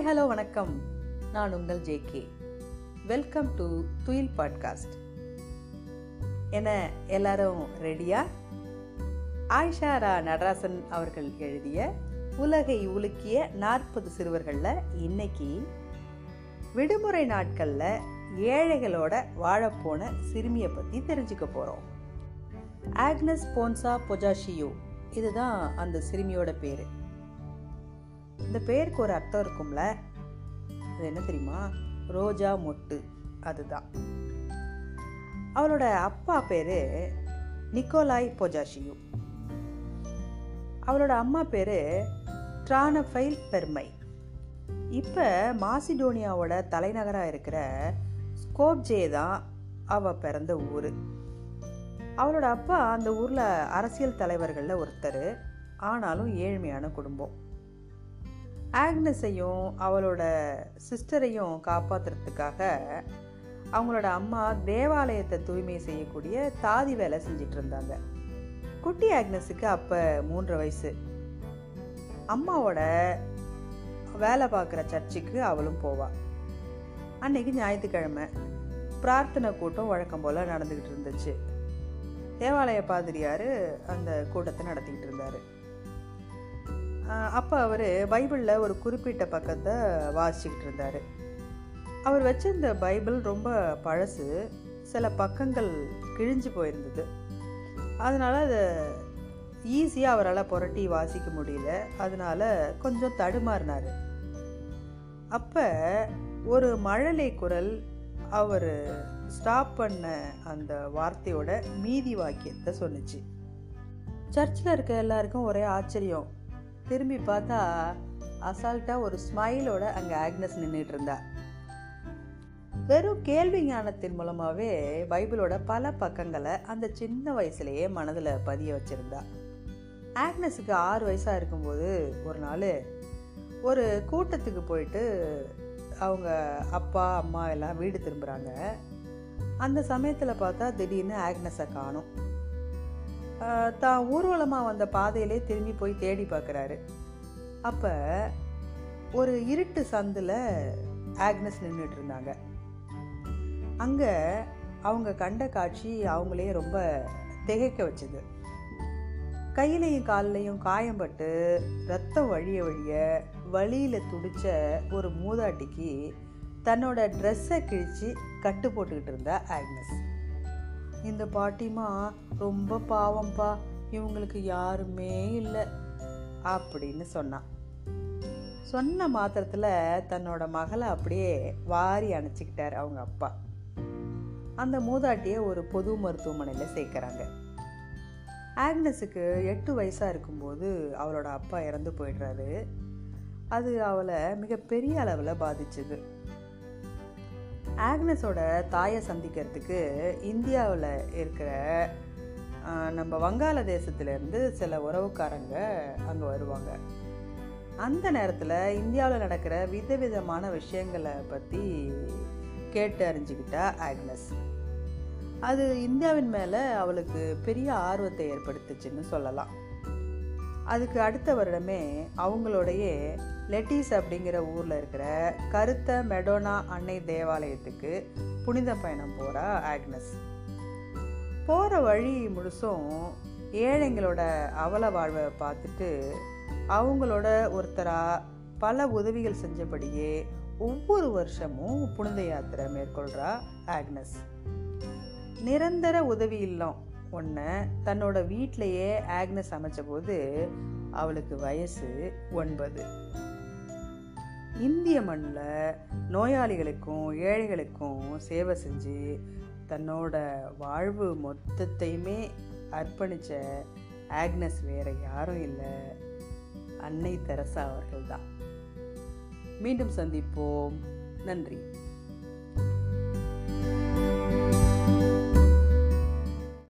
Hi hello வணக்கம். நான் உங்கள் JK welcome to Thuyil podcast என்ன எல்லாரும் ரெடியா ஆயிஷா ரா நடராசன் அவர்கள் எழுதிய உலகை உலுக்கிய நாற்பது சிறுவர்களில் இன்னைக்கு விடுமுறை நாட்களில் ஏழைகளோட வாழப்போன சிறுமியை பற்றி தெரிஞ்சுக்க போகிறோம் ஆக்னஸ் போன்சா பொஜாஷியோ இதுதான் அந்த சிறுமியோட பேர். இந்த பேருக்கு ஒரு அர்த்தம் இருக்கும்ல? அது என்ன தெரியுமா? ரோஜா மொட்டு. அதுதான். அவளோட அப்பா பேரு நிக்கோலாய் பொஜாஷியு. அவளோட அம்மா பேரு ட்ரானஃபைல் பெர்மை. இப்போ மாசிடோனியாவோட தலைநகராக இருக்கிற ஸ்கோப்ஜே தான் அவள் பிறந்த ஊர். அவளோட அப்பா அந்த ஊரில் அரசியல் தலைவர்களில் ஒருத்தர். ஆனாலும் ஏழ்மையான குடும்பம். ஆக்னஸையும் அவளோட சிஸ்டரையும் காப்பாற்றுறதுக்காக அவங்களோட அம்மா தேவாலயத்தை தூய்மை செய்யக்கூடிய தாதி வேலை செஞ்சிட்டு இருந்தாங்க குட்டி ஆக்னஸுக்கு அப்போ மூன்று வயசு. அம்மாவோட வேலை பார்க்குற சர்ச்சுக்கு அவளும் போவாள் அன்னைக்கு ஞாயிற்றுக்கிழமை பிரார்த்தனை கூட்டம் வழக்கம் போல் நடந்துக்கிட்டு இருந்துச்சு. தேவாலய பாதிரியார் அந்த கூட்டத்தை நடத்திக்கிட்டு இருந்தார். அப்போ அவர் பைபிளில் ஒரு குறிப்பிட்ட பக்கத்தை வாசிச்சுக்கிட்டு இருந்தார். அவர் வச்சிருந்த பைபிள் ரொம்ப பழசு சில பக்கங்கள் கிழிஞ்சு போயிருந்தது. அதனால் அதை ஈஸியாக அவரால் புரட்டி வாசிக்க முடியல. அதனால் கொஞ்சம் தடுமாறினார். அப்போ ஒரு மழலை குரல் அவர் ஸ்டாப் பண்ண அந்த வார்த்தையோட மீதி வாக்கியத்தை சொன்னிச்சு. சர்ச்சில் இருக்க எல்லாருக்கும் ஒரே ஆச்சரியம். திரும்பி பார்த்தா அசால்ட்டாக ஒரு ஸ்மைலோட அங்கே ஆக்னஸ் நின்றுட்டு இருந்தா. வெறும் கேள்வி ஞானத்தின் மூலமாகவே பைபிளோட பல பக்கங்களை அந்த சின்ன வயசுலேயே மனதில் பதிய வச்சுருந்தா. ஆக்னஸுக்கு ஆறு வயசாக இருக்கும்போது ஒரு நாள் ஒரு கூட்டத்துக்கு போயிட்டு அவங்க அப்பா அம்மா எல்லாம் வீடு திரும்புகிறாங்க அந்த சமயத்தில் பார்த்தா திடீர்னு ஆக்னஸை காணும். தான் ஊர்வலமாக வந்த பாதையிலே திரும்பி போய் தேடி பார்க்குறாரு. அப்போ ஒரு இருட்டு சந்தில் ஆக்னஸ் நின்றுட்டு இருந்தாங்க. அங்கே அவங்க கண்ட காட்சி அவங்களே ரொம்ப திகைக்க வச்சுது. கையிலையும் காலிலையும் காயம்பட்டு ரத்தம் வழிய வழிய வழியில் துடிச்ச ஒரு மூதாட்டிக்கு தன்னோட ட்ரெஸ்ஸை கிழிச்சு கட்டு போட்டுக்கிட்டு இருந்தா ஆக்னஸ். இந்த பாட்டிமா ரொம்ப பாவம்ப்பா இவங்களுக்கு யாருமே இல்லை அப்படின்னு சொன்னான் சொன்ன மாத்திரத்தில் தன்னோட மகளை அப்படியே வாரி அணைச்சிக்கிட்டார் அவங்க அப்பா. அந்த மூதாட்டியை ஒரு பொது மருத்துவமனையில் சேர்க்குறாங்க. ஆக்னஸுக்கு எட்டு வயசாக இருக்கும்போது அவளோட அப்பா இறந்து போயிடுறாரு. அது அவளை மிகப்பெரிய அளவில் பாதிச்சுது. ஆக்னஸோட தாயை சந்திக்கிறதுக்கு இந்தியாவில் இருக்கிற நம்ம வங்காளதேசத்துலேருந்து சில உறவுக்காரங்க அங்கே வருவாங்க. அந்த நேரத்தில் இந்தியாவில் நடக்கிற விதவிதமான விஷயங்களை பற்றி கேட்டு அறிஞ்சிக்கிட்டா ஆக்னஸ் அது இந்தியாவின் மேலே அவளுக்கு பெரிய ஆர்வத்தை ஏற்படுத்துச்சுன்னு சொல்லலாம். அதுக்கு அடுத்த வருடமே அவங்களுடைய லெட்டிஸ் அப்படிங்கிற ஊரில் இருக்கிற கருத்த மெடோனா அன்னை தேவாலயத்துக்கு புனித பயணம் போகிறா ஆக்னஸ். போகிற வழி முழுசும் ஏழைங்களோட அவல வாழ்வை பார்த்துட்டு அவங்களோட ஒருத்தராக பல உதவிகள் செஞ்சபடியே ஒவ்வொரு வருஷமும் புனித யாத்திரை மேற்கொள்கிறா ஆக்னஸ். நிரந்தர உதவி இல்லம். ஒன்று தன்னோட வீட்டிலையே ஆக்னஸ் அமைச்சபோது அவளுக்கு வயசு ஒன்பது. இந்திய மண்ணில் நோயாளிகளுக்கும் ஏழைகளுக்கும் சேவை செஞ்சு தன்னோட வாழ்வு மொத்தத்தையுமே அர்ப்பணித்த ஆக்னஸ் வேற யாரும் இல்லை. அன்னை தெரசா அவர்கள் தான். மீண்டும் சந்திப்போம். நன்றி.